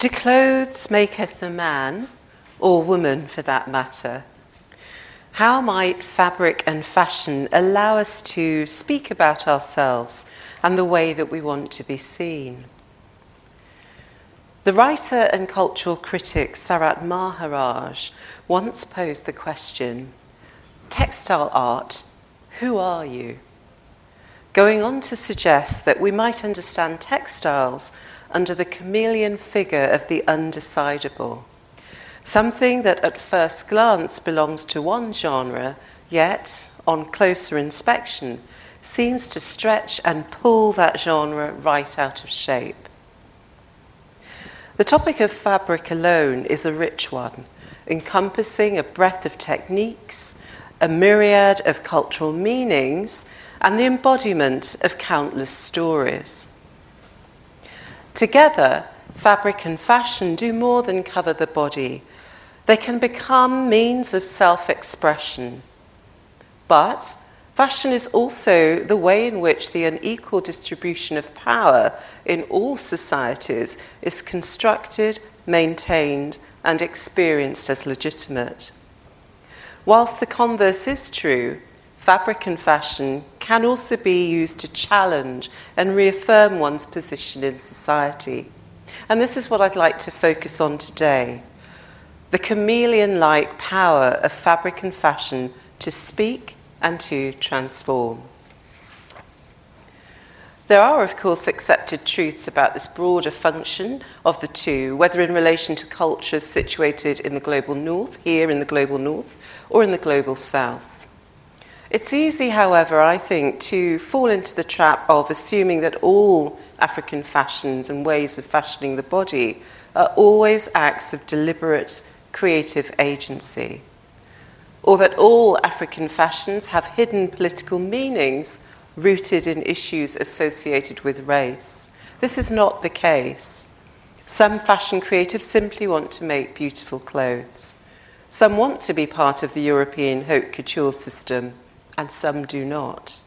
Do clothes maketh a man, or woman for that matter? How might fabric and fashion allow us to speak about ourselves and the way that we want to be seen? The writer and cultural critic Sarat Maharaj once posed the question Textile art, who are you? Going on to suggest that we might understand textiles under the chameleon figure of the undecidable. Something that at first glance belongs to one genre, yet, on closer inspection, seems to stretch and pull that genre right out of shape. The topic of fabric alone is a rich one, encompassing a breadth of techniques, a myriad of cultural meanings, and the embodiment of countless stories. Together, fabric and fashion do more than cover the body. They can become means of self expression. But fashion is also the way in which the unequal distribution of power in all societies is constructed, maintained, and experienced as legitimate. Whilst the converse is true, fabric and fashion can also be used to challenge and reaffirm one's position in society. And this is what I'd like to focus on today the chameleon like power of fabric and fashion to speak and to transform. There are, of course, accepted truths about this broader function of the two, whether in relation to cultures situated in the global north, here in the global north, or in the global south. It's easy, however, I think, to fall into the trap of assuming that all African fashions and ways of fashioning the body are always acts of deliberate creative agency, or that all African fashions have hidden political meanings rooted in issues associated with race. This is not the case. Some fashion creatives simply want to make beautiful clothes. Some want to be part of the European haute couture system and some do not.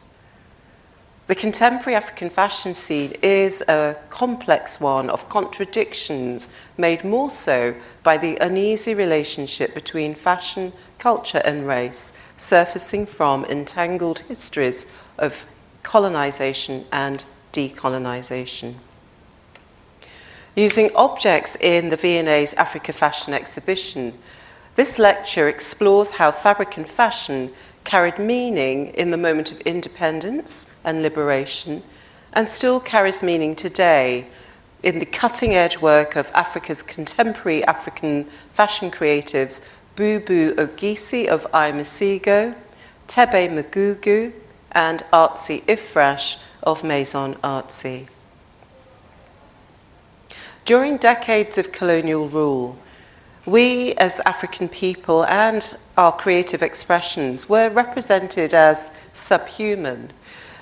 The contemporary African fashion scene is a complex one of contradictions, made more so by the uneasy relationship between fashion, culture, and race, surfacing from entangled histories of colonization and decolonization. Using objects in the V&A's Africa Fashion exhibition, this lecture explores how fabric and fashion carried meaning in the moment of independence and liberation, and still carries meaning today in the cutting edge work of Africa's contemporary African fashion creatives Bubu Ogisi of IAMISIGO, Thebe Magugu, and Artsi Ifrach of Maison ARTC. During decades of colonial rule, we as African people and our creative expressions were represented as subhuman,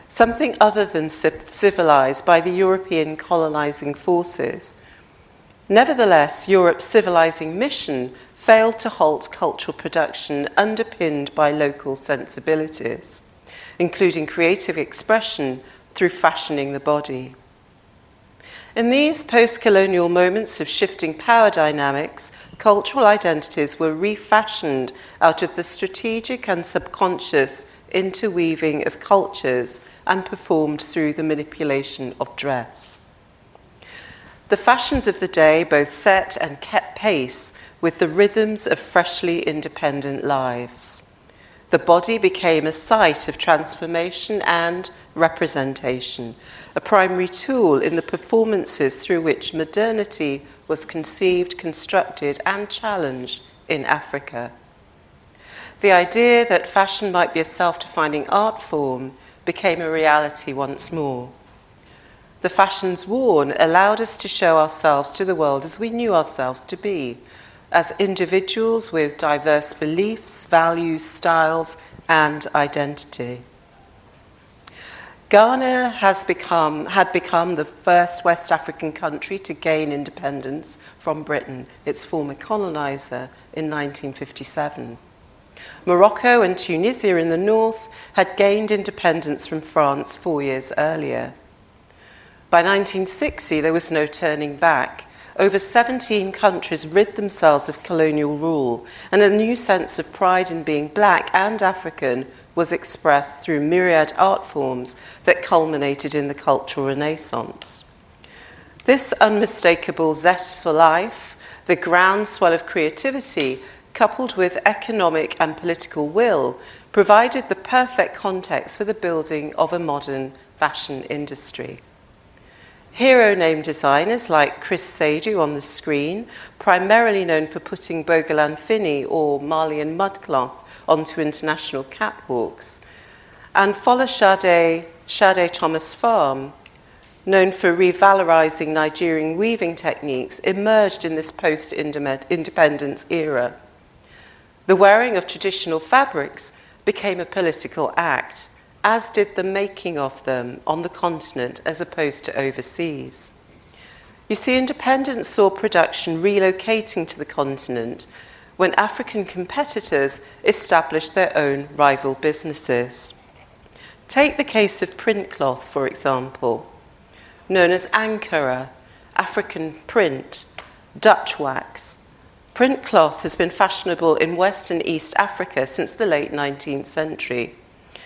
something other than civilized by the European colonizing forces. Nevertheless, Europe's civilizing mission failed to halt cultural production underpinned by local sensibilities, including creative expression through fashioning the body. In these post colonial moments of shifting power dynamics, cultural identities were refashioned out of the strategic and subconscious interweaving of cultures and performed through the manipulation of dress. The fashions of the day both set and kept pace with the rhythms of freshly independent lives. The body became a site of transformation and representation, a primary tool in the performances through which modernity was conceived, constructed, and challenged in Africa. The idea that fashion might be a self defining art form became a reality once more. The fashions worn allowed us to show ourselves to the world as we knew ourselves to be, as individuals with diverse beliefs, values, styles, and identity. Ghana has become, had become the first West African country to gain independence from Britain, its former colonizer, in 1957. Morocco and Tunisia in the north had gained independence from France four years earlier. By 1960, there was no turning back. over 17 countries rid themselves of colonial rule, and a new sense of pride in being black and African was expressed through myriad art forms that culminated in the Cultural Renaissance. This unmistakable zest for life, the groundswell of creativity, coupled with economic and political will, provided the perfect context for the building of a modern fashion industry. Hero name designers like Chris Seydou on the screen, primarily known for putting Bogolan Fini or Malian mudcloth onto international catwalks, and Folashade, Shade Thomas Fahm, known for revalorizing Nigerian weaving techniques, emerged in this post independence era. The wearing of traditional fabrics became a political act as did the making of them on the continent as opposed to overseas. You see, independence saw production relocating to the continent when African competitors established their own rival businesses. Take the case of print cloth, for example, known as Ankara, African print, Dutch wax. Print cloth has been fashionable in West and East Africa since the late 19th century.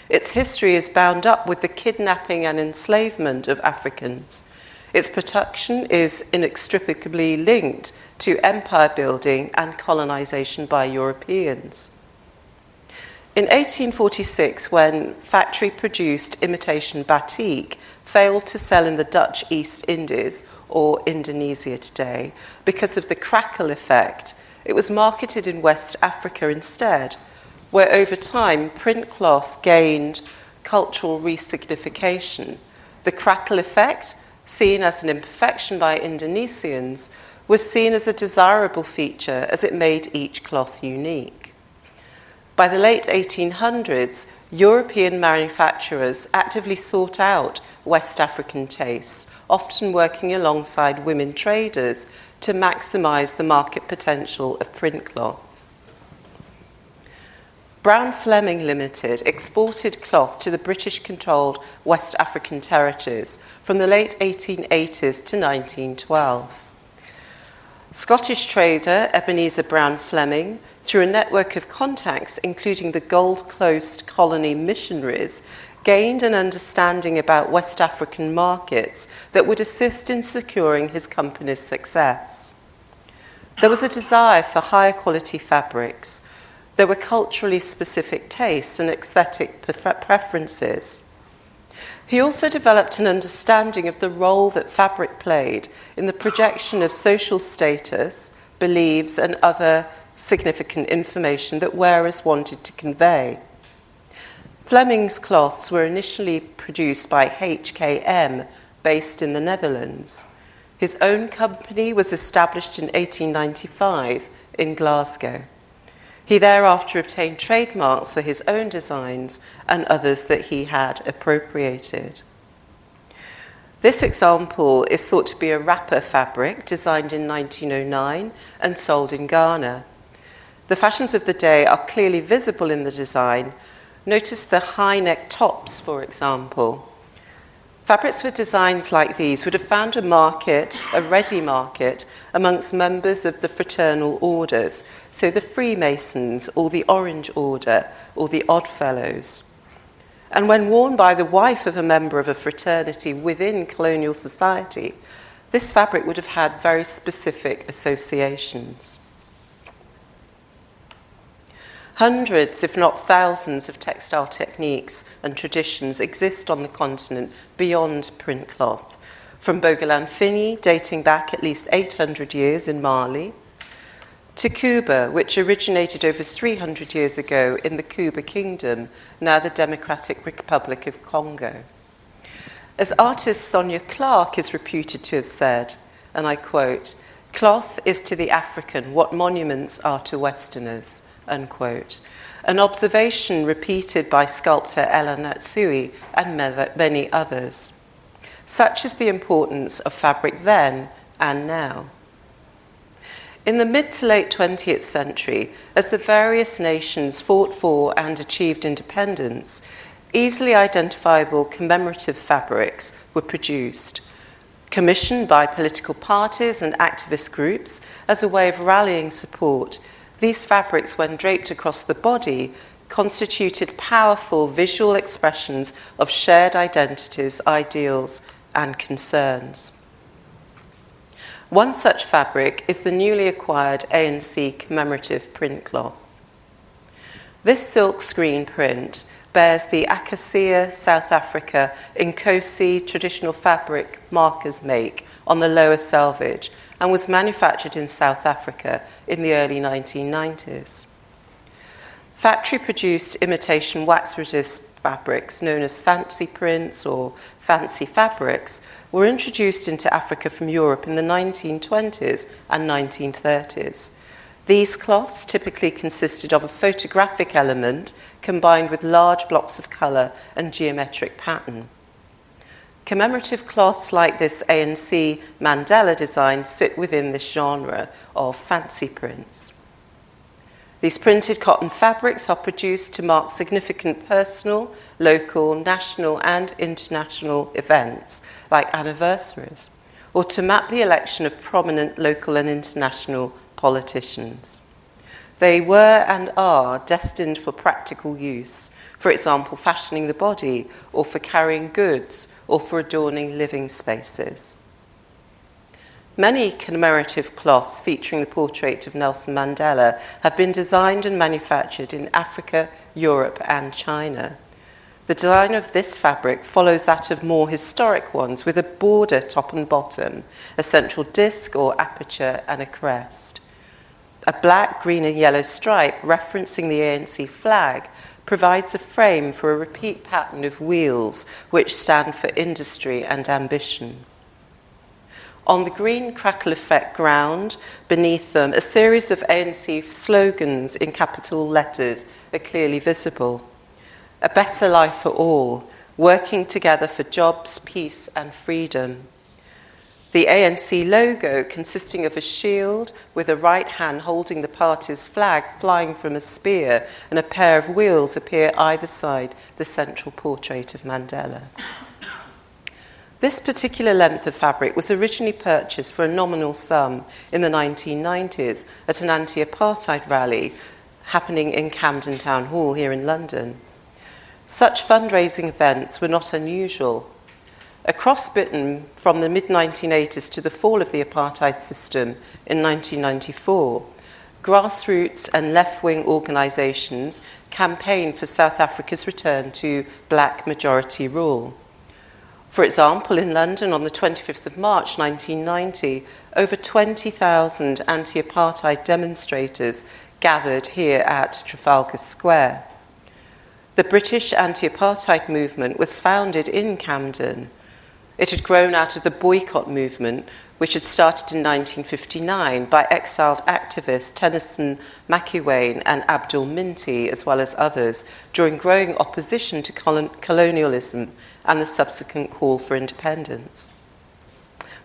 Its history is bound up with the kidnapping and enslavement of Africans. Its production is inextricably linked to empire building and colonization by Europeans. In 1846, when factory produced imitation batik failed to sell in the Dutch East Indies, or Indonesia today, because of the crackle effect, it was marketed in West Africa instead where over time print cloth gained cultural resignification. The crackle effect, seen as an imperfection by Indonesians, was seen as a desirable feature as it made each cloth unique. By the late 1800s, European manufacturers actively sought out West African tastes, often working alongside women traders to maximize the market potential of print cloth. Brown Fleming Limited exported cloth to the British controlled West African territories from the late 1880s to 1912. Scottish trader Ebenezer Brown Fleming, through a network of contacts, including the Gold Coast colony missionaries, gained an understanding about West African markets that would assist in securing his company's success. There was a desire for higher quality fabrics there were culturally specific tastes and aesthetic preferences. He also developed an understanding of the role that fabric played in the projection of social status, beliefs, and other significant information that wearers wanted to convey. Fleming's cloths were initially produced by HKM, based in the Netherlands. His own company was established in 1895 in Glasgow. He thereafter obtained trademarks for his own designs and others that he had appropriated. This example is thought to be a wrapper fabric designed in 1909 and sold in Ghana. The fashions of the day are clearly visible in the design. Notice the high neck tops, for example. Fabrics with designs like these would have found a market, a ready market, amongst members of the fraternal orders, so the Freemasons or the Orange Order or the Oddfellows. And when worn by the wife of a member of a fraternity within colonial society, this fabric would have had very specific associations. Hundreds, if not thousands, of textile techniques and traditions exist on the continent beyond print cloth, from Bogolan Fini, dating back at least 800 years in Mali, to Kuba, which originated over 300 years ago in the Kuba Kingdom, now the Democratic Republic of Congo. As artist Sonya Clark is reputed to have said, and I quote, cloth is to the African what monuments are to Westerners unquote. An observation repeated by sculptor El Anatsui and many others. Such is the importance of fabric then and now. In the mid to late 20th century, as the various nations fought for and achieved independence, easily identifiable commemorative fabrics were produced. Commissioned by political parties and activist groups as a way of rallying support, these fabrics, when draped across the body, constituted powerful visual expressions of shared identities, ideals, and concerns. One such fabric is the newly acquired ANC commemorative print cloth. This silk screen print bears the Acacia South Africa Inkosi traditional fabric markers make on the lower selvage and was manufactured in South Africa in the early 1990s. Factory produced imitation wax resist fabrics known as fancy prints or fancy fabrics were introduced into Africa from Europe in the 1920s and 1930s. These cloths typically consisted of a photographic element combined with large blocks of colour and geometric pattern. Commemorative cloths like this ANC Mandela design sit within this genre of fancy prints. These printed cotton fabrics are produced to mark significant personal, local, national, and international events like anniversaries, or to map the election of prominent local and international politicians. They were and are destined for practical use, for example, fashioning the body, or for carrying goods, or for adorning living spaces. Many commemorative cloths featuring the portrait of Nelson Mandela have been designed and manufactured in Africa, Europe, and China. The design of this fabric follows that of more historic ones with a border top and bottom, a central disc or aperture, and a crest. A black, green, and yellow stripe referencing the ANC flag provides a frame for a repeat pattern of wheels which stand for industry and ambition. On the green crackle effect ground, beneath them, a series of ANC slogans in capital letters are clearly visible. A better life for all, working together for jobs, peace, and freedom. The ANC logo, consisting of a shield with a right hand holding the party's flag flying from a spear and a pair of wheels, appear either side the central portrait of Mandela. This particular length of fabric was originally purchased for a nominal sum in the 1990s at an anti apartheid rally happening in Camden Town Hall here in London. Such fundraising events were not unusual. Across Britain, from the mid 1980s to the fall of the apartheid system in 1994, grassroots and left wing organisations campaigned for South Africa's return to black majority rule. For example, in London on the 25th of March 1990, over 20,000 anti apartheid demonstrators gathered here at Trafalgar Square. The British anti apartheid movement was founded in Camden. It had grown out of the boycott movement, which had started in 1959 by exiled activists Tennyson Makiwane and Abdul Minty, as well as others, during growing opposition to colonialism and the subsequent call for independence.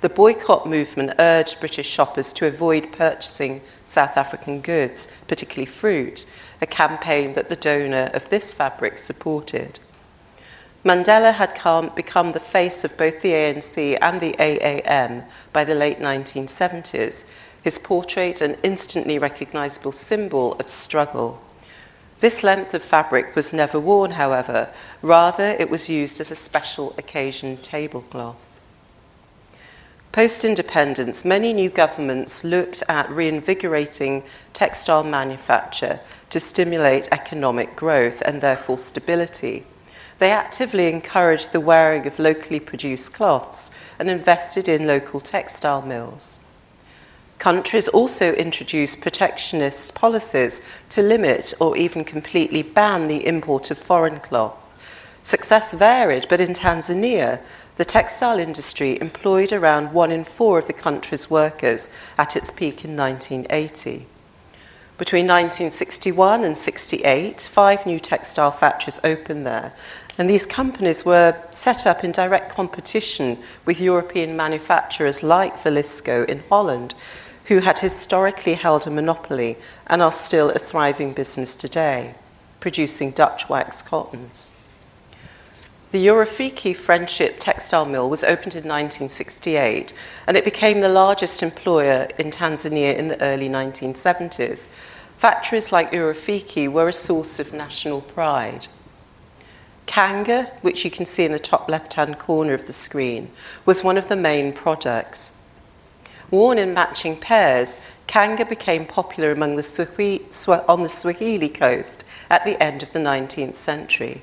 The boycott movement urged British shoppers to avoid purchasing South African goods, particularly fruit, a campaign that the donor of this fabric supported. Mandela had come, become the face of both the ANC and the AAM by the late 1970s, his portrait an instantly recognisable symbol of struggle. This length of fabric was never worn, however, rather, it was used as a special occasion tablecloth. Post independence, many new governments looked at reinvigorating textile manufacture to stimulate economic growth and therefore stability. They actively encouraged the wearing of locally produced cloths and invested in local textile mills. Countries also introduced protectionist policies to limit or even completely ban the import of foreign cloth. Success varied, but in Tanzania, the textile industry employed around one in four of the country's workers at its peak in 1980. Between 1961 and 68, five new textile factories opened there, and these companies were set up in direct competition with European manufacturers like Vlisco in Holland, who had historically held a monopoly and are still a thriving business today, producing Dutch wax cottons. The Urafiki Friendship Textile Mill was opened in 1968 and it became the largest employer in Tanzania in the early 1970s. Factories like Urafiki were a source of national pride. Kanga, which you can see in the top left hand corner of the screen, was one of the main products. Worn in matching pairs, Kanga became popular among the Swahili, on the Swahili coast at the end of the 19th century.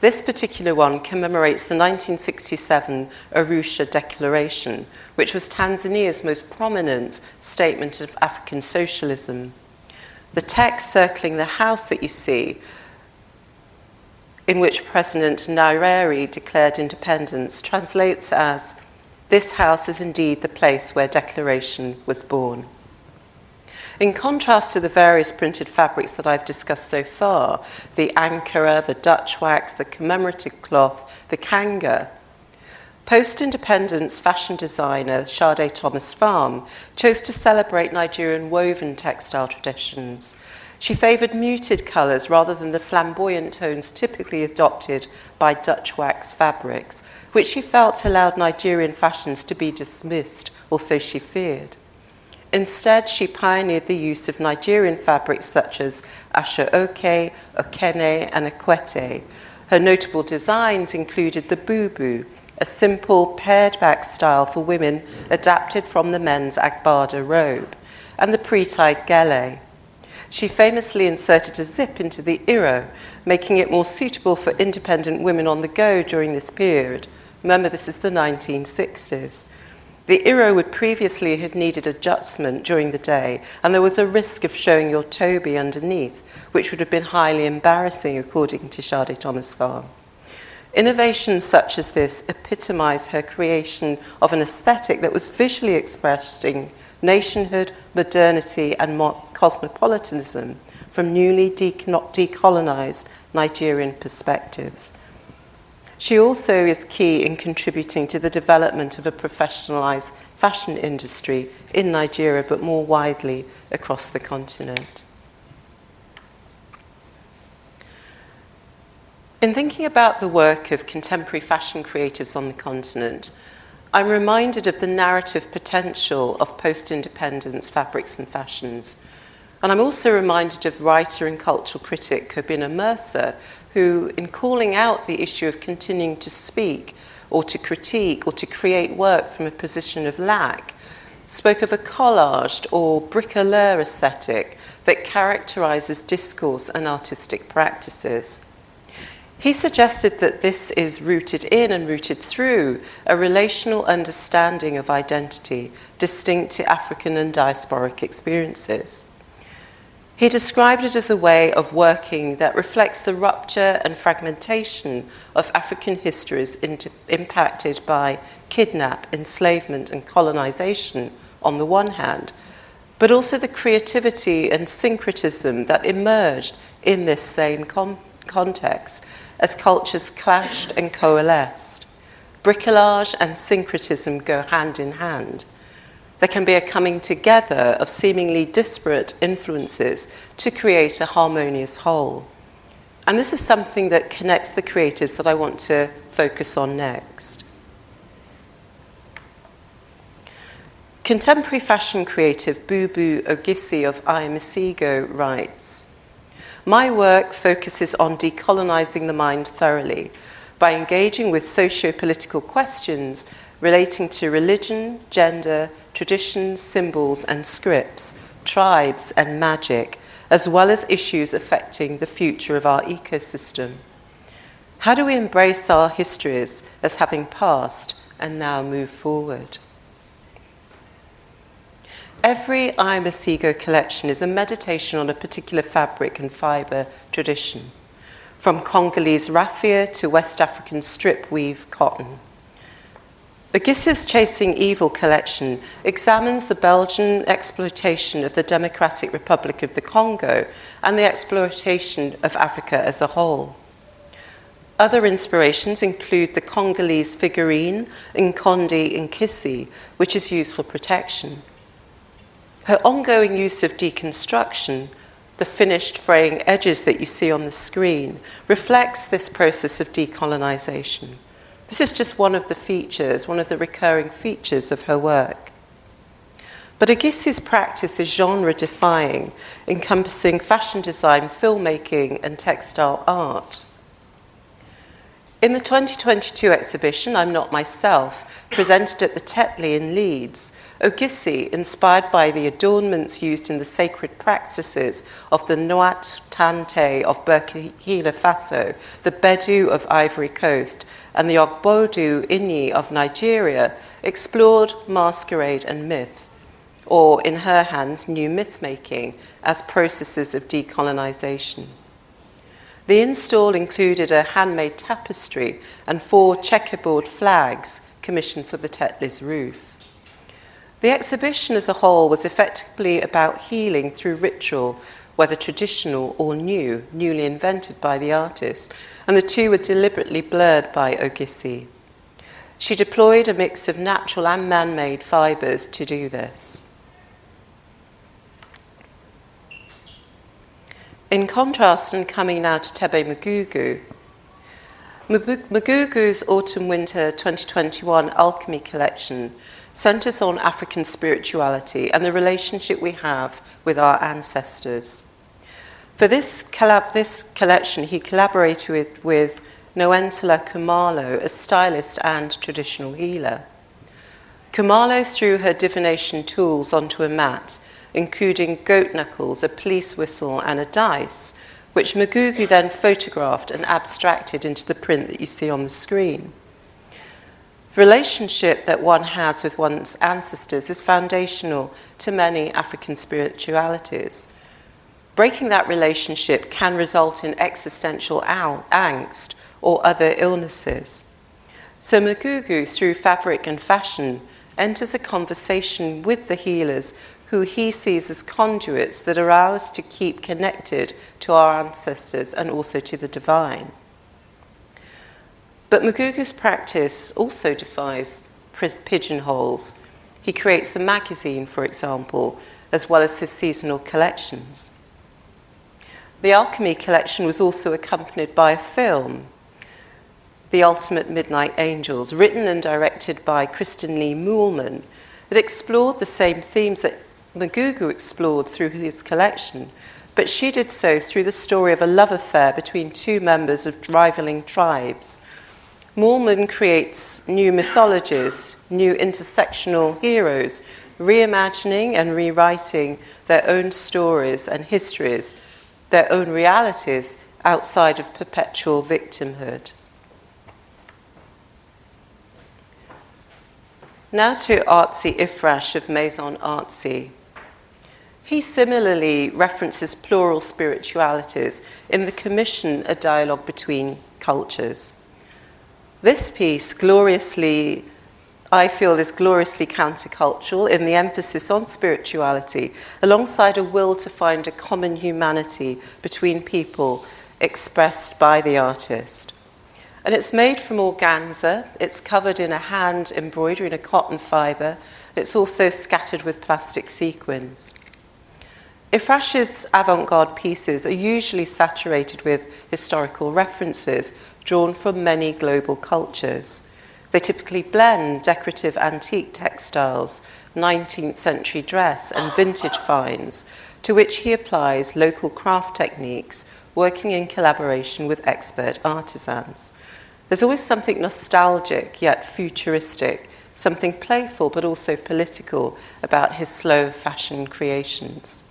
This particular one commemorates the 1967 Arusha Declaration, which was Tanzania's most prominent statement of African socialism. The text circling the house that you see, in which President Nyerere declared independence, translates as This house is indeed the place where declaration was born. In contrast to the various printed fabrics that I've discussed so far, the Ankara, the Dutch wax, the commemorative cloth, the kanga, post independence fashion designer Sade Thomas Fahm chose to celebrate Nigerian woven textile traditions. She favoured muted colours rather than the flamboyant tones typically adopted by Dutch wax fabrics, which she felt allowed Nigerian fashions to be dismissed, or so she feared. Instead, she pioneered the use of Nigerian fabrics such as aso-oke, okene, and akwete. Her notable designs included the bubu, a simple paired back style for women adapted from the men's agbada robe, and the pre-tied gele. She famously inserted a zip into the iro, making it more suitable for independent women on the go during this period. Remember, this is the 1960s. The Iro would previously have needed adjustment during the day, and there was a risk of showing your tobi underneath, which would have been highly embarrassing, according to Sade Thomas Fahm. Innovations such as this epitomize her creation of an aesthetic that was visually expressing nationhood, modernity, and cosmopolitanism from newly decolonized Nigerian perspectives. She also is key in contributing to the development of a professionalized fashion industry in Nigeria, but more widely across the continent. In thinking about the work of contemporary fashion creatives on the continent, I'm reminded of the narrative potential of post independence fabrics and fashions. And I'm also reminded of writer and cultural critic Kobena Mercer, who, in calling out the issue of continuing to speak or to critique or to create work from a position of lack, spoke of a collaged or bricoleur aesthetic that characterizes discourse and artistic practices. He suggested that this is rooted in and rooted through a relational understanding of identity distinct to African and diasporic experiences. He described it as a way of working that reflects the rupture and fragmentation of African histories impacted by kidnap, enslavement, and colonization on the one hand, but also the creativity and syncretism that emerged in this same com- context as cultures clashed and coalesced. Bricolage and syncretism go hand in hand. There can be a coming together of seemingly disparate influences to create a harmonious whole. And this is something that connects the creatives that I want to focus on next. Contemporary fashion creative Bubu Ogisi of IAMISIGO writes My work focuses on decolonizing the mind thoroughly by engaging with socio political questions relating to religion, gender, traditions, symbols, and scripts, tribes, and magic, as well as issues affecting the future of our ecosystem. How do we embrace our histories as having passed and now move forward? Every IAMISIGO collection is a meditation on a particular fabric and fibre tradition, from Congolese raffia to West African strip weave cotton. Ogisi's Chasing Evil collection examines the Belgian exploitation of the Democratic Republic of the Congo and the exploitation of Africa as a whole. Other inspirations include the Congolese figurine Nkondi Nkisi, which is used for protection. Her ongoing use of deconstruction the finished fraying edges that you see on the screen, reflects this process of decolonization. This is just one of the features, one of the recurring features of her work. But Ogisi's practice is genre defying, encompassing fashion design, filmmaking, and textile art. In the 2022 exhibition, I'm Not Myself, presented at the Tetley in Leeds, Ogisi, inspired by the adornments used in the sacred practices of the Nwat Tante of Burkina Faso, the Bedou of Ivory Coast, and the Ogbodu Inyi of Nigeria, explored masquerade and myth or in her hands, new myth making as processes of decolonization. The install included a handmade tapestry and four checkerboard flags commissioned for the Tetley's roof. The exhibition as a whole was effectively about healing through ritual, whether traditional or new, newly invented by the artist, and the two were deliberately blurred by Ogisi. She deployed a mix of natural and man made fibres to do this. In contrast, and coming now to Thebe Magugu, Magugu's Autumn Winter 2021 Alchemy Collection centres on African spirituality and the relationship we have with our ancestors. For this, collab- this collection, he collaborated with, with Noentola Khumalo, a stylist and traditional healer. Khumalo threw her divination tools onto a mat including goat knuckles, a police whistle, and a dice, which Magugu then photographed and abstracted into the print that you see on the screen. The relationship that one has with one's ancestors is foundational to many African spiritualities. Breaking that relationship can result in existential angst or other illnesses. So Magugu, through fabric and fashion, enters a conversation with the healers who he sees as conduits that allow us to keep connected to our ancestors and also to the divine. But Magugu's practice also defies pigeonholes. He creates a magazine, for example, as well as his seasonal collections. The Alchemy collection was also accompanied by a film, The Ultimate Midnight Angels, written and directed by Kristen Lee Moolman, that explored the same themes that Magugu explored through his collection, but she did so through the story of a love affair between two members of rivaling tribes. Moolman creates new mythologies, new intersectional heroes, reimagining and rewriting their own stories and histories, their own realities outside of perpetual victimhood. Now to Artsi Ifrach of Maison ARTC. He similarly references plural spiritualities in the commission A Dialogue Between Cultures. This piece gloriously, I feel, is gloriously countercultural in the emphasis on spirituality, alongside a will to find a common humanity between people expressed by the artist. And it's made from organza, it's covered in a hand embroidery in a cotton fibre, it's also scattered with plastic sequins. Ifrach's avant garde pieces are usually saturated with historical references drawn from many global cultures. They typically blend decorative antique textiles, 19th century dress, and vintage finds, to which he applies local craft techniques, working in collaboration with expert artisans. There's always something nostalgic yet futuristic, something playful but also political about his slow fashion creations.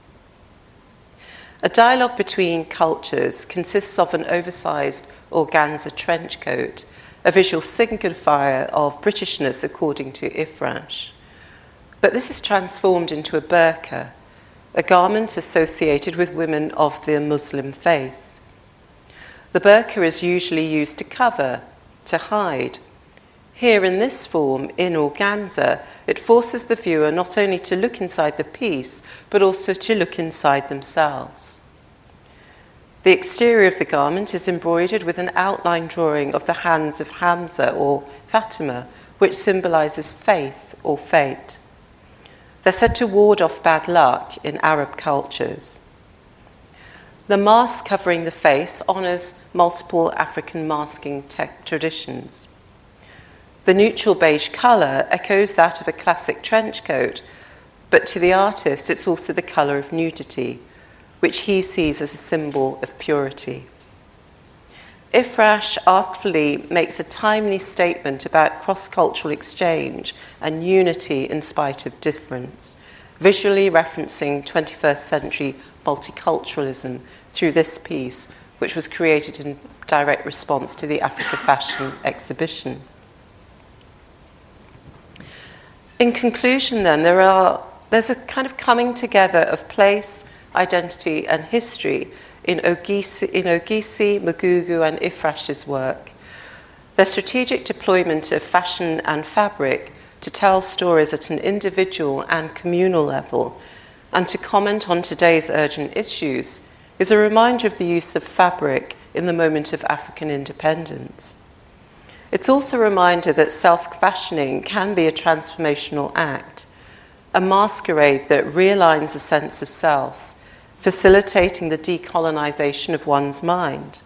A dialogue between cultures consists of an oversized organza trench coat, a visual signifier of Britishness according to Ifrach. But this is transformed into a burqa, a garment associated with women of the Muslim faith. The burqa is usually used to cover, to hide. Here, in this form, in organza, it forces the viewer not only to look inside the piece, but also to look inside themselves. The exterior of the garment is embroidered with an outline drawing of the hands of Hamsa or Fatima, which symbolizes faith or fate. They're said to ward off bad luck in Arab cultures. The mask covering the face honours multiple African masking traditions. The neutral beige colour echoes that of a classic trench coat, but to the artist, it's also the colour of nudity, which he sees as a symbol of purity. Ifrach artfully makes a timely statement about cross cultural exchange and unity in spite of difference, visually referencing 21st century multiculturalism through this piece, which was created in direct response to the Africa Fashion exhibition. In conclusion, then, there are, there's a kind of coming together of place, identity, and history in Ogisi, in Ogiesi Magugu, and Ifrach's work. Their strategic deployment of fashion and fabric to tell stories at an individual and communal level and to comment on today's urgent issues is a reminder of the use of fabric in the moment of African independence. It's also a reminder that self fashioning can be a transformational act, a masquerade that realigns a sense of self, facilitating the decolonization of one's mind.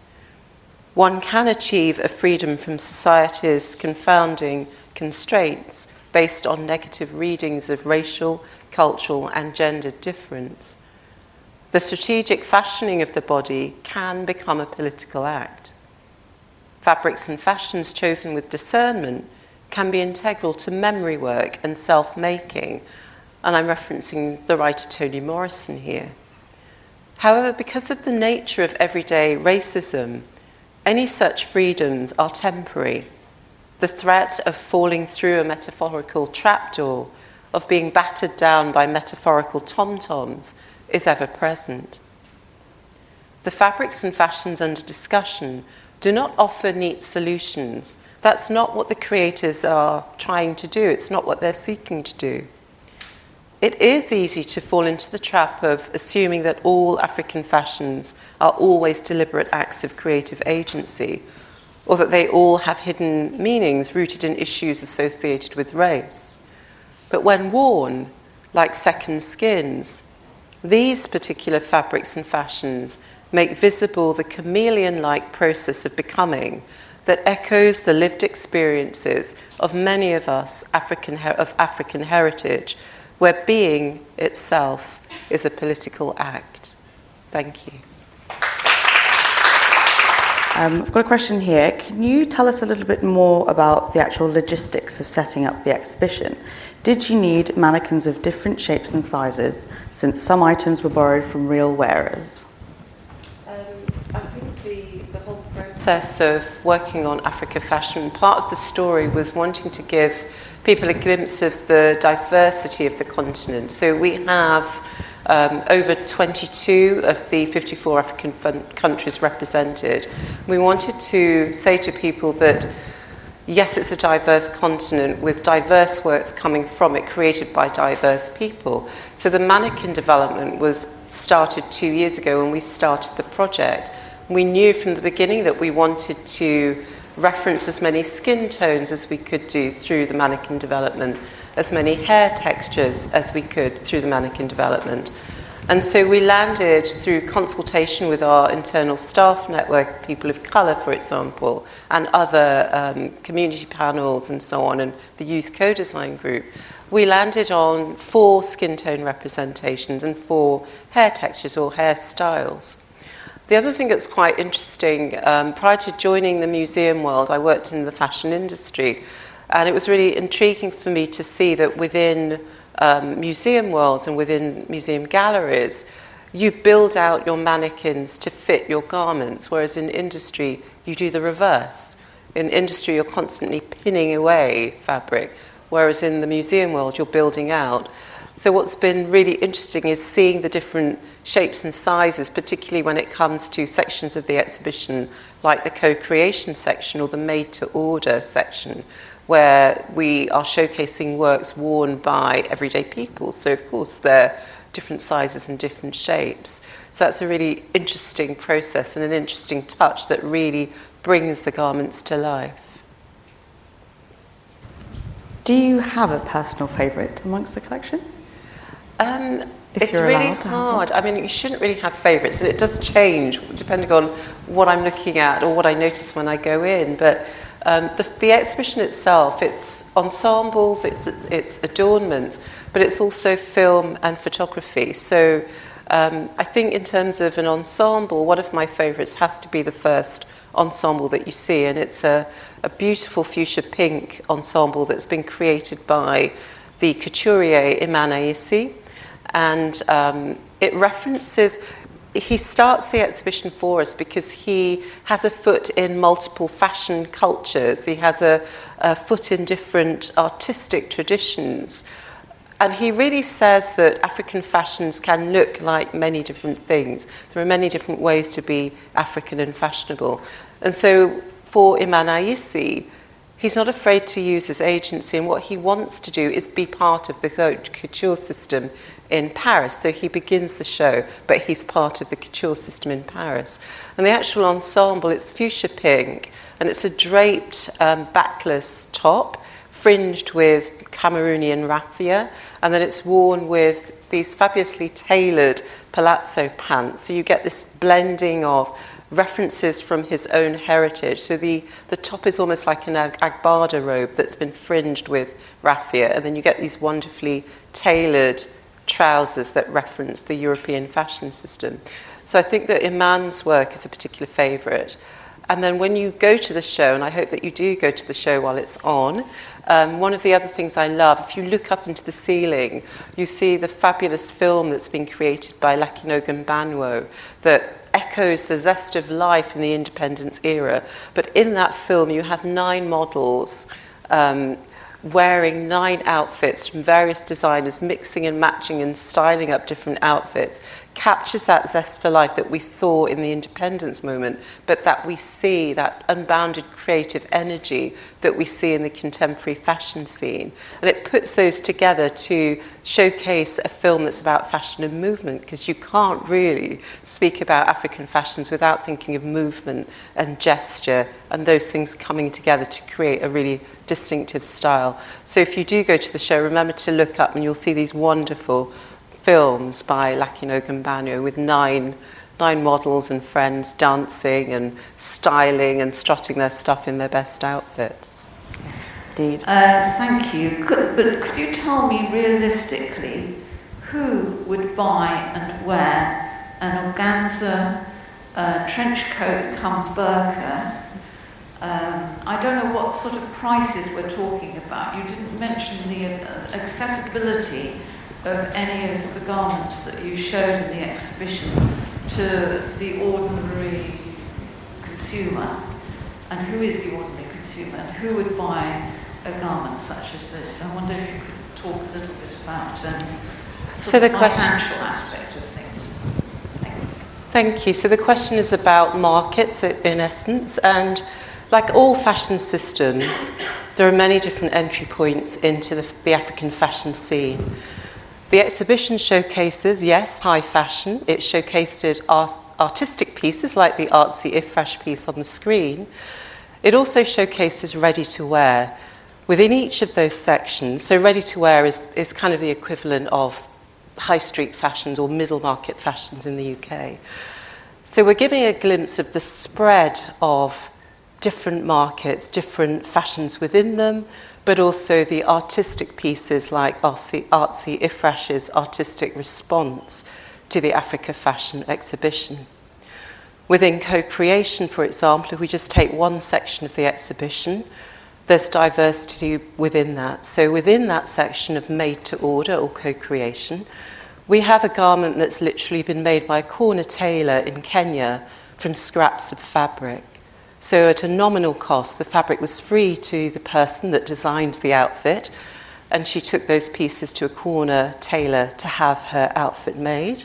One can achieve a freedom from society's confounding constraints based on negative readings of racial, cultural, and gendered difference. The strategic fashioning of the body can become a political act. Fabrics and fashions chosen with discernment can be integral to memory work and self making, and I'm referencing the writer Toni Morrison here. However, because of the nature of everyday racism, any such freedoms are temporary the threat of falling through a metaphorical trapdoor, of being battered down by metaphorical tom toms, is ever present. The fabrics and fashions under discussion do not offer neat solutions. That's not what the creators are trying to do, it's not what they're seeking to do. It is easy to fall into the trap of assuming that all African fashions are always deliberate acts of creative agency or that they all have hidden meanings rooted in issues associated with race. But when worn, like second skins, these particular fabrics and fashions make visible the chameleon like process of becoming that echoes the lived experiences of many of us African of African heritage, where being itself is a political act. Thank you. Um, I've got a question here. Can you tell us a little bit more about the actual logistics of setting up the exhibition? Did you need mannequins of different shapes and sizes, since some items were borrowed from real wearers? Um, I think the, the whole process of working on Africa fashion, part of the story was wanting to give people a glimpse of the diversity of the continent. So we have um, over 22 of the 54 African countries represented. We wanted to say to people that yes, it's a diverse continent with diverse works coming from it, created by diverse people. So the mannequin development was started two years ago when we started the project. We knew from the beginning that we wanted to reference as many skin tones as we could do through the mannequin development as many hair textures as we could through the mannequin development. And so we landed through consultation with our internal staff network, people of colour, for example, and other um, community panels and so on, and the youth co design group. We landed on four skin tone representations and four hair textures or hairstyles. The other thing that's quite interesting, um, prior to joining the museum world, I worked in the fashion industry. And it was really intriguing for me to see that within um, museum worlds and within museum galleries, you build out your mannequins to fit your garments, whereas in industry, you do the reverse. In industry, you're constantly pinning away fabric, whereas in the museum world, you're building out. So, what's been really interesting is seeing the different shapes and sizes, particularly when it comes to sections of the exhibition, like the co creation section or the made to order section, where we are showcasing works worn by everyday people. So, of course, they're different sizes and different shapes. So, that's a really interesting process and an interesting touch that really brings the garments to life. Do you have a personal favourite amongst the collection? Um, it's really allowed to have hard. I mean, you shouldn't really have favourites, and it does change depending on what I'm looking at or what I notice when I go in. But um, the, the exhibition itself, it's ensembles, it's, it's adornments, but it's also film and photography. So um, I think in terms of an ensemble, one of my favourites has to be the first ensemble that you see, and it's a, a beautiful fuchsia pink ensemble that's been created by the couturier Imane Ayissi and um, it references he starts the exhibition for us because he has a foot in multiple fashion cultures he has a, a foot in different artistic traditions and he really says that African fashions can look like many different things. There are many different ways to be African and fashionable. And so for Imane Ayissi, He's not afraid to use his agency, and what he wants to do is be part of the couture system in Paris. So he begins the show, but he's part of the couture system in Paris. And the actual ensemble, it's fuchsia pink, and it's a draped um, backless top, fringed with Cameroonian raffia, and then it's worn with these fabulously tailored palazzo pants. So you get this blending of references from his own heritage. So the, the top is almost like an Agbada robe that's been fringed with raffia, and then you get these wonderfully tailored trousers that reference the European fashion system. So I think that Imane's work is a particular favourite. And then when you go to the show, and I hope that you do go to the show while it's on, um, one of the other things I love, if you look up into the ceiling, you see the fabulous film that's been created by Lakin Ogunbanwo that echoes the zest of life in the independence era. But in that film, you have nine models. Um, wearing nine outfits from various designers, mixing and matching and styling up different outfits, captures that zest for life that we saw in the independence moment, but that we see, that unbounded creative energy that we see in the contemporary fashion scene. And it puts those together to showcase a film that's about fashion and movement, because you can't really speak about African fashions without thinking of movement and gesture and those things coming together to create a really distinctive style. So if you do go to the show, remember to look up and you'll see these wonderful films by Lakin Ogunbanwo with nine, nine models and friends dancing and styling and strutting their stuff in their best outfits. Yes, indeed. Uh, thank you. Could, but could you tell me realistically who would buy and wear an organza uh, trench coat come burqa? Um, I don't know what sort of prices we're talking about. You didn't mention the uh, accessibility of any of the garments that you showed in the exhibition to the ordinary consumer? And who is the ordinary consumer? And who would buy a garment such as this? I wonder if you could talk a little bit about um, so the question, financial aspect of things. Thank you. Thank you. So the question is about markets in essence, and like all fashion systems, there are many different entry points into the, the African fashion scene. The exhibition showcases, yes, high fashion. It showcased art, artistic pieces like the Artsi Ifrach piece on the screen. It also showcases ready to wear. Within each of those sections, so ready to wear is, is kind of the equivalent of high street fashions or middle market fashions in the UK. So we're giving a glimpse of the spread of different markets, different fashions within them, but also the artistic pieces like Artsi, Artsi Ifrach's artistic response to the Africa Fashion exhibition. Within co creation, for example, if we just take one section of the exhibition, there's diversity within that. So, within that section of made to order or co creation, we have a garment that's literally been made by a corner tailor in Kenya from scraps of fabric. So, at a nominal cost, the fabric was free to the person that designed the outfit, and she took those pieces to a corner tailor to have her outfit made.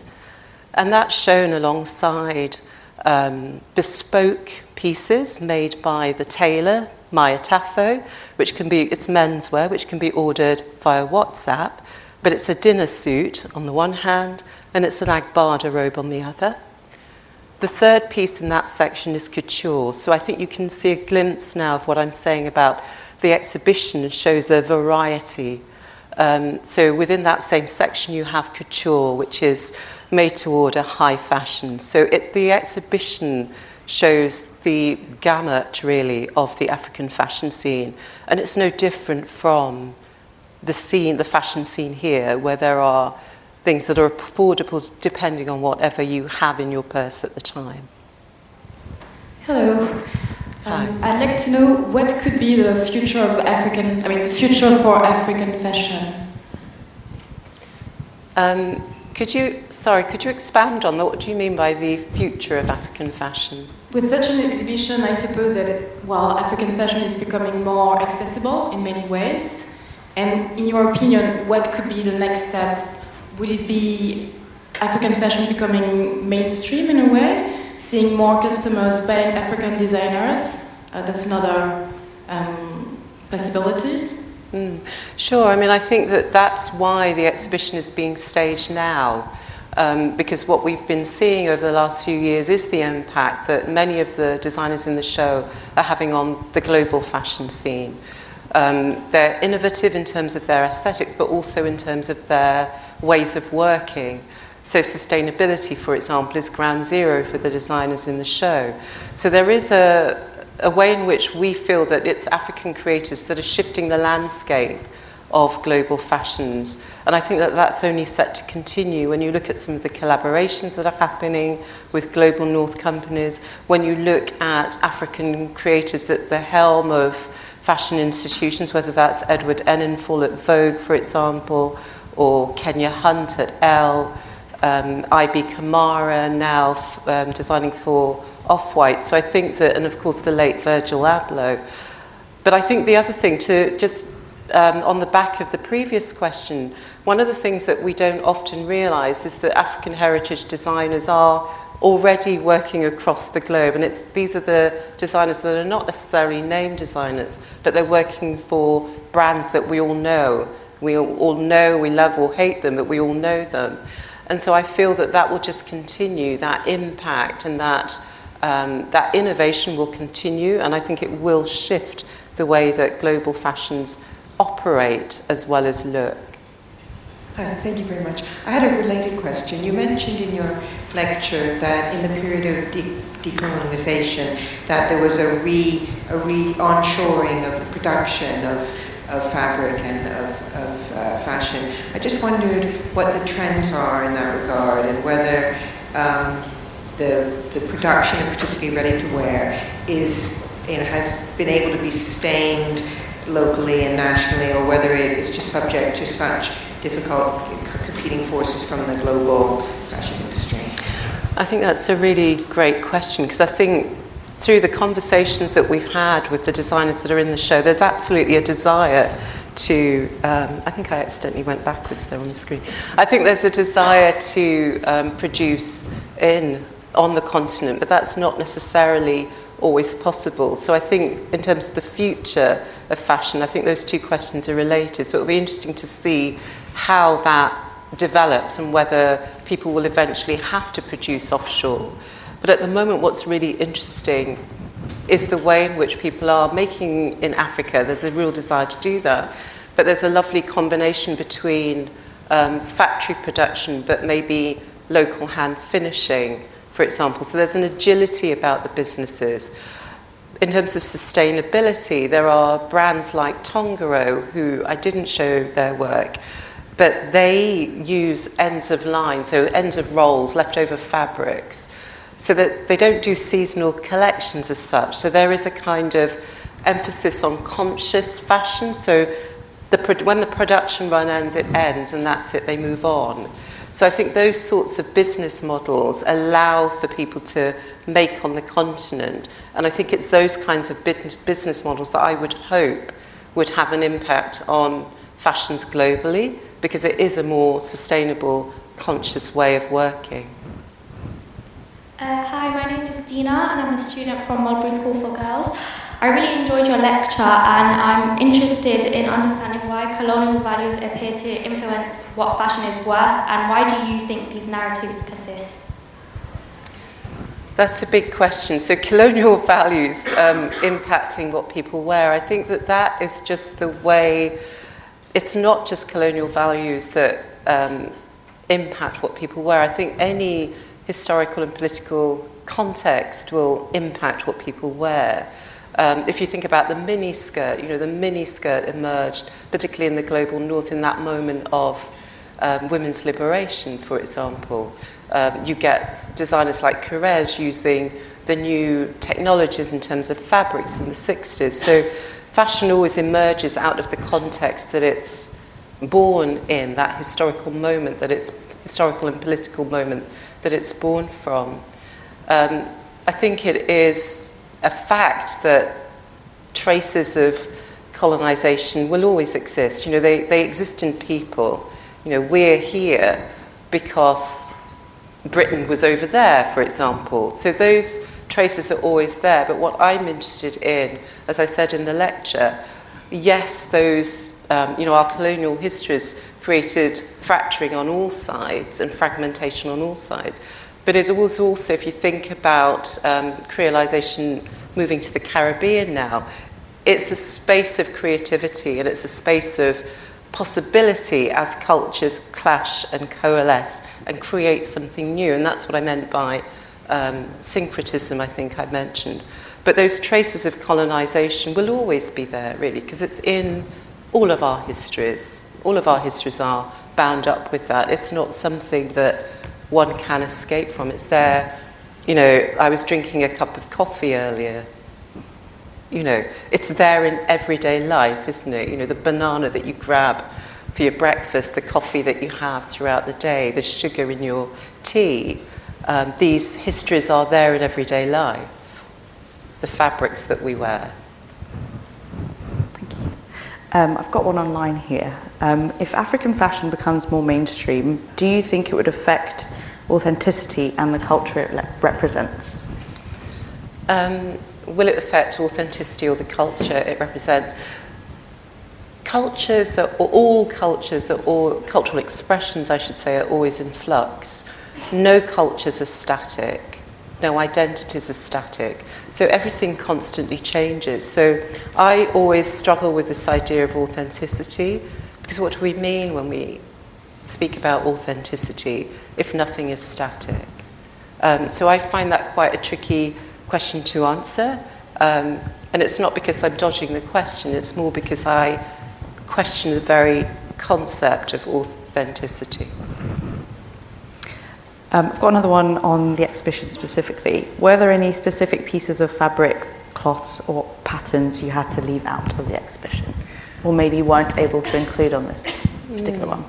And that's shown alongside um, bespoke pieces made by the tailor, Maya Tafo, which can be, it's menswear, which can be ordered via WhatsApp, but it's a dinner suit on the one hand, and it's an Agbada robe on the other. The third piece in that section is couture. So I think you can see a glimpse now of what I'm saying about the exhibition shows a variety Um, so within that same section, you have couture, which is made to order high fashion. So it, the exhibition shows the gamut, really, of the African fashion scene. And it's no different from the scene, the fashion scene here, where there are things that are affordable depending on whatever you have in your purse at the time. Hello. Um, I'd like to know what could be the future of African, I mean, the future for African fashion. Um, could you, sorry, could you expand on that? What do you mean by the future of African fashion? With such an exhibition, I suppose that while African fashion is becoming more accessible in many ways, and in your opinion, what could be the next step? Would it be African fashion becoming mainstream in a way, seeing more customers buying African designers? Uh, that's another um, possibility. Mm, sure. I mean, I think that that's why the exhibition is being staged now. Um, because what we've been seeing over the last few years is the impact that many of the designers in the show are having on the global fashion scene. Um, they're innovative in terms of their aesthetics, but also in terms of their ways of working. So, sustainability, for example, is ground zero for the designers in the show. So, there is a, a way in which we feel that it's African creators that are shifting the landscape of global fashions. And I think that that's only set to continue when you look at some of the collaborations that are happening with global north companies, when you look at African creatives at the helm of fashion institutions, whether that's Edward Enninful at Vogue, for example, or Kenya Hunt at Elle, um, IB Kamara now um, designing for Off White. So I think that, and of course the late Virgil Abloh. But I think the other thing to just um, on the back of the previous question, one of the things that we don't often realise is that African heritage designers are already working across the globe. And it's, these are the designers that are not necessarily name designers, but they're working for brands that we all know. We all know, we love or hate them, but we all know them. And so I feel that that will just continue, that impact and that, um, that innovation will continue. And I think it will shift the way that global fashions operate as well as look. Uh, thank you very much. I had a related question. You mentioned in your lecture that in the period of de- decolonization, that there was a re a re onshoring of the production of, of fabric and of, of uh, fashion. I just wondered what the trends are in that regard and whether um, the the production, particularly ready to wear, is know, has been able to be sustained locally and nationally, or whether it is just subject to such difficult competing forces from the global fashion industry? I think that's a really great question because I think through the conversations that we've had with the designers that are in the show, there's absolutely a desire to, um, I think I accidentally went backwards there on the screen. I think there's a desire to um, produce in on the continent, but that's not necessarily always possible. So I think in terms of the future of fashion, I think those two questions are related. So it'll be interesting to see how that develops and whether people will eventually have to produce offshore. But at the moment, what's really interesting is the way in which people are making in Africa. There's a real desire to do that. But there's a lovely combination between um, factory production, but maybe local hand finishing, for example. So there's an agility about the businesses. In terms of sustainability, there are brands like Tongoro, who I didn't show their work, but they use ends of line, so ends of rolls, leftover fabrics, so that they don't do seasonal collections as such. So there is a kind of emphasis on conscious fashion. So the, when the production run ends, it ends, and that's it, they move on. So I think those sorts of business models allow for people to make on the continent. And I think it's those kinds of business models that I would hope would have an impact on fashions globally because it is a more sustainable, conscious way of working. Uh, hi, my name is Dina, and I'm a student from Mulberry School for Girls. I really enjoyed your lecture, and I'm interested in understanding why colonial values appear to influence what fashion is worth, and why do you think these narratives persist? That's a big question. So, colonial values um, impacting what people wear, I think that that is just the way it's not just colonial values that um, impact what people wear. I think any historical and political context will impact what people wear. Um, if you think about the mini skirt, you know, the mini skirt emerged, particularly in the global north, in that moment of um, women's liberation, for example. Um, you get designers like Courrèges using the new technologies in terms of fabrics in the 60s. So fashion always emerges out of the context that it's born in, that historical moment, that it's historical and political moment that it's born from. Um, I think it is a fact that traces of colonization will always exist. You know, they, they exist in people. You know, we're here because Britain was over there, for example. So those traces are always there. But what I'm interested in, as I said in the lecture, yes, those, um, you know, our colonial histories created fracturing on all sides and fragmentation on all sides. But it was also, if you think about um, creolization moving to the Caribbean now, it's a space of creativity and it's a space of possibility as cultures clash and coalesce and create something new. And that's what I meant by um, syncretism, I think I mentioned. But those traces of colonization will always be there, really, because it's in all of our histories. All of our histories are bound up with that. It's not something that one can escape from. It's there. You know, I was drinking a cup of coffee earlier. You know, it's there in everyday life, isn't it? You know, the banana that you grab for your breakfast, the coffee that you have throughout the day, the sugar in your tea. Um, these histories are there in everyday life. The fabrics that we wear. Um, I've got one online here. Um, if African fashion becomes more mainstream, do you think it would affect authenticity and the culture it le- represents? Um, will it affect authenticity or the culture it represents? Cultures, are, or all cultures, are, or cultural expressions, I should say, are always in flux. No cultures are static. No identities are static. So everything constantly changes. So I always struggle with this idea of authenticity because what do we mean when we speak about authenticity if nothing is static? Um, so I find that quite a tricky question to answer. Um, and it's not because I'm dodging the question, it's more because I question the very concept of authenticity. Um, I've got another one on the exhibition specifically. Were there any specific pieces of fabrics, cloths, or patterns you had to leave out of the exhibition? Or maybe weren't able to include on this particular one?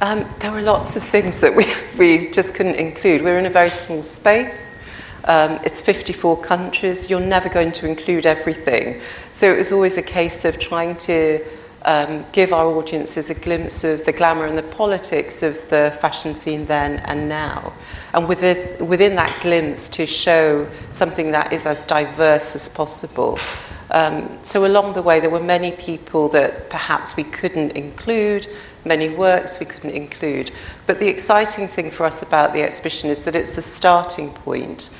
Um, there were lots of things that we, we just couldn't include. We're in a very small space. Um, it's 54 countries. You're never going to include everything. So it was always a case of trying to um, give our audiences a glimpse of the glamour and the politics of the fashion scene then and now. And within, within that glimpse, to show something that is as diverse as possible. Um, so along the way, there were many people that perhaps we couldn't include, many works we couldn't include. But the exciting thing for us about the exhibition is that it's the starting point.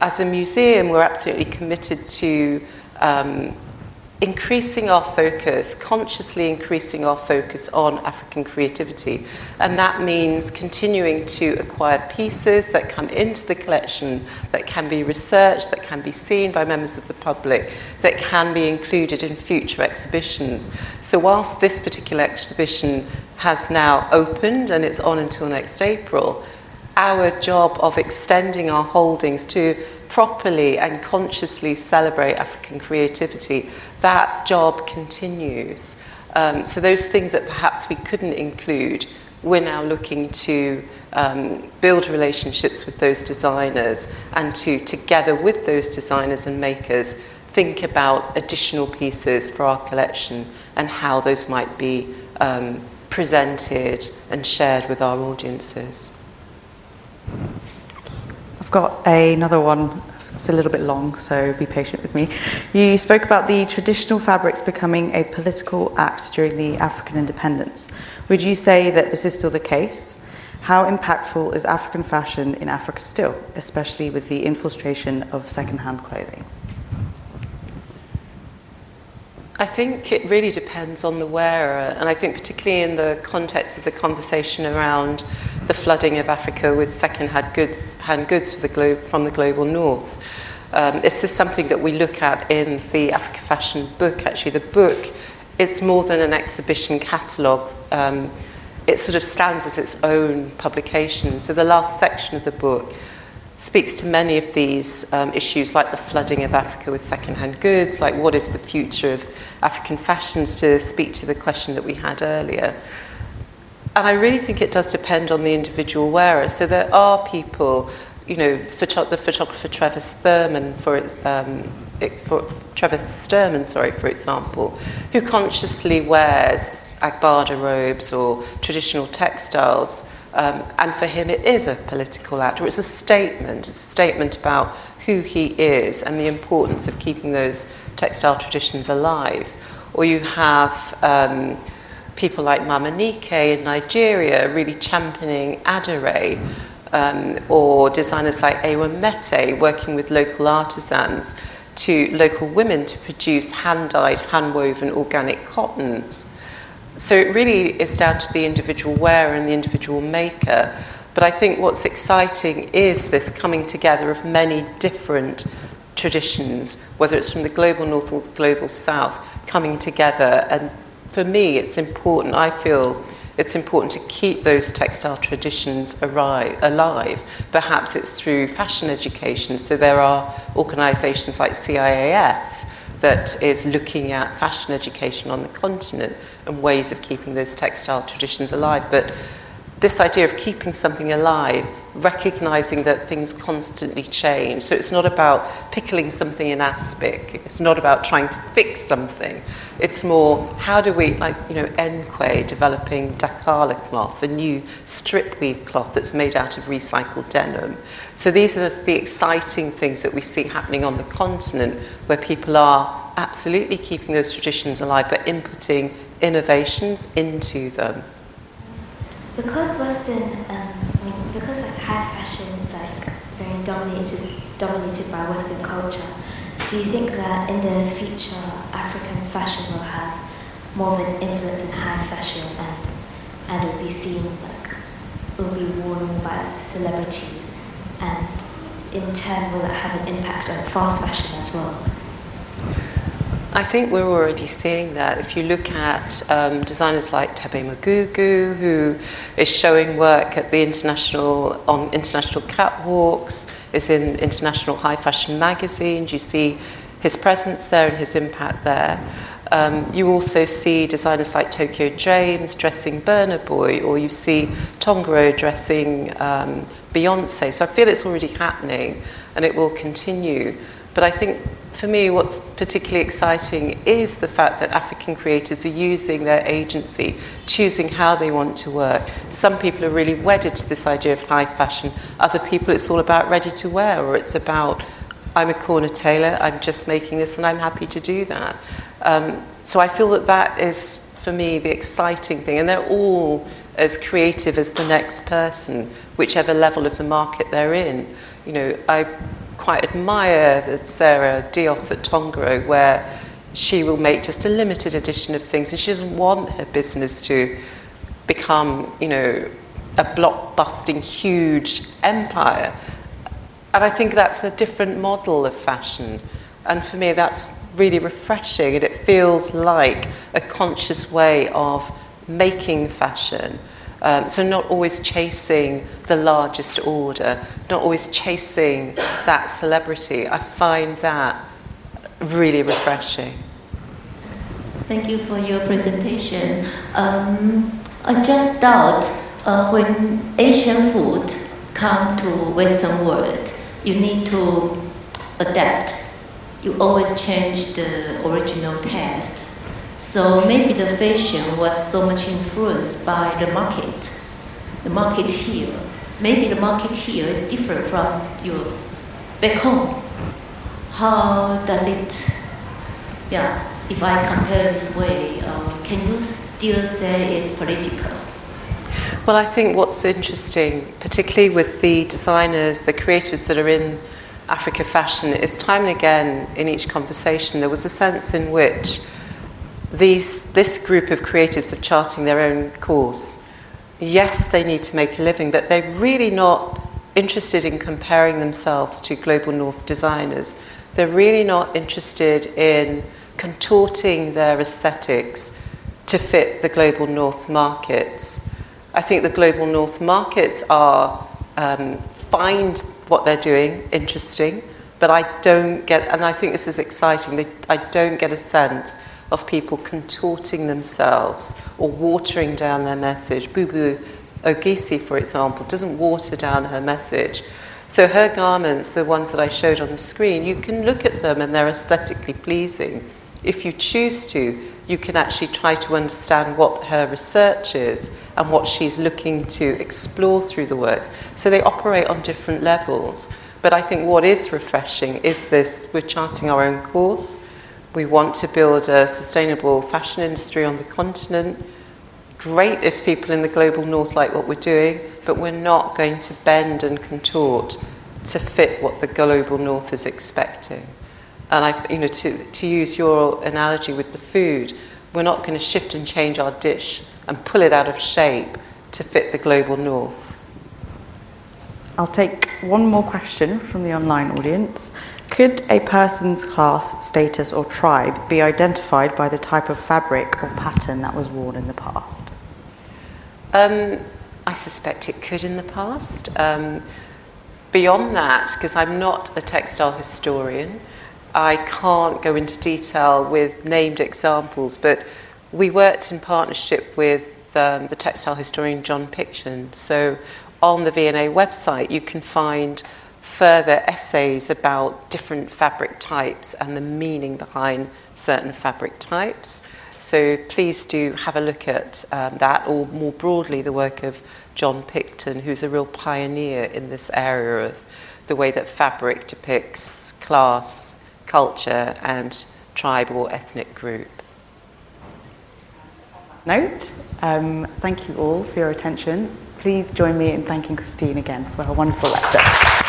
As a museum, we're absolutely committed to um, increasing our focus, consciously increasing our focus on African creativity. And that means continuing to acquire pieces that come into the collection, that can be researched, that can be seen by members of the public, that can be included in future exhibitions. So, whilst this particular exhibition has now opened and it's on until next April, our job of extending our holdings to properly and consciously celebrate African creativity, that job continues. Um, so those things that perhaps we couldn't include, we're now looking to um, build relationships with those designers and to, together with those designers and makers, think about additional pieces for our collection and how those might be um, presented and shared with our audiences. I've got another one. It's a little bit long, so be patient with me. You spoke about the traditional fabrics becoming a political act during the African independence. Would you say that this is still the case? How impactful is African fashion in Africa still, especially with the infiltration of second-hand clothing? I think it really depends on the wearer, and I think particularly in the context of the conversation around the flooding of Africa with second-hand goods, hand goods the from the global north. Um, this is something that we look at in the Africa Fashion book. Actually, the book is more than an exhibition catalogue. Um, it sort of stands as its own publication. So the last section of the book speaks to many of these um, issues, like the flooding of Africa with second-hand goods, like what is the future of African fashions, to speak to the question that we had earlier. And I really think it does depend on the individual wearer. So there are people, you know, photo- the photographer Trevor Thurman, for its, um, it, for Trevor Stuurman, sorry, for example, who consciously wears agbada robes or traditional textiles um, and for him, it is a political act, or it's a statement. It's a statement about who he is and the importance of keeping those textile traditions alive. Or you have um, people like Mama Nike in Nigeria really championing Adire, um, or designers like Awa Meité working with local artisans to local women to produce hand-dyed, hand-woven organic cottons. So it really is down to the individual wearer and the individual maker. But I think what's exciting is this coming together of many different traditions, whether it's from the global north or the global south, coming together. And for me, it's important, I feel it's important to keep those textile traditions alive. Perhaps it's through fashion education. So there are organisations like CIAF that is looking at fashion education on the continent and ways of keeping those textile traditions alive. But this idea of keeping something alive, recognizing that things constantly change. So it's not about pickling something in aspic. It's not about trying to fix something. It's more how do we, like you know, Nkwo developing Dakala cloth, a new strip weave cloth that's made out of recycled denim. So these are the, the exciting things that we see happening on the continent, where people are absolutely keeping those traditions alive, but inputting innovations into them. Because Western, um, because like high fashion is like very dominated, dominated by Western culture, do you think that in the future African fashion will have more of an influence in high fashion and and will be seen like will be worn by celebrities and in turn will it have an impact on fast fashion as well? I think we're already seeing that. If you look at um, designers like Thebe Magugu, who is showing work at the international on international catwalks, is in international high fashion magazines. You see his presence there and his impact there. Um, you also see designers like Tokyo James dressing Burna Boy, or you see Tongoro dressing um, Beyonce. So I feel it's already happening and it will continue. But I think for me, what's particularly exciting is the fact that African creators are using their agency, choosing how they want to work. Some people are really wedded to this idea of high fashion. Other people, it's all about ready to wear, or it's about, I'm a corner tailor, I'm just making this, and I'm happy to do that. Um, so I feel that that is, for me, the exciting thing. And they're all as creative as the next person, whichever level of the market they're in. You know, I quite admire Sarah Diouf at Tongoro, where she will make just a limited edition of things, and she doesn't want her business to become, you know, a blockbusting, huge empire. And I think that's a different model of fashion. And for me, that's really refreshing, and it feels like a conscious way of making fashion. Um, so not always chasing the largest order, not always chasing that celebrity. I find that really refreshing. Thank you for your presentation. Um, I just thought uh, when Asian food come to Western world, you need to adapt. You always change the original taste so maybe the fashion was so much influenced by the market, the market here. Maybe the market here is different from your back home. How does it, yeah, if I compare this way, um, can you still say it's political? Well, I think what's interesting, particularly with the designers, the creators that are in Africa fashion, is time and again in each conversation there was a sense in which these, this group of creators are charting their own course. Yes, they need to make a living, but they're really not interested in comparing themselves to global north designers. They're really not interested in contorting their aesthetics to fit the global north markets. I think the global north markets are um, find what they're doing interesting, but I don't get, and I think this is exciting, they, I don't get a sense of people contorting themselves or watering down their message. Bubu Ogisi, for example, doesn't water down her message. So her garments, the ones that I showed on the screen, you can look at them and they're aesthetically pleasing. If you choose to, you can actually try to understand what her research is and what she's looking to explore through the works. So they operate on different levels. But I think what is refreshing is this we're charting our own course. We want to build a sustainable fashion industry on the continent. Great if people in the global north like what we're doing, but we're not going to bend and contort to fit what the global north is expecting. And I, you know, to, to use your analogy with the food, we're not going to shift and change our dish and pull it out of shape to fit the global north. I'll take one more question from the online audience. Could a person's class, status, or tribe be identified by the type of fabric or pattern that was worn in the past? Um, I suspect it could in the past. Um, beyond that, because I'm not a textile historian, I can't go into detail with named examples, but we worked in partnership with um, the textile historian John Picton. So on the V&A website, you can find further essays about different fabric types and the meaning behind certain fabric types. So please do have a look at um, that, or more broadly, the work of John Picton, who's a real pioneer in this area of the way that fabric depicts class, culture, and tribe or ethnic group. Note, um, thank you all for your attention. Please join me in thanking Christine again for her wonderful lecture.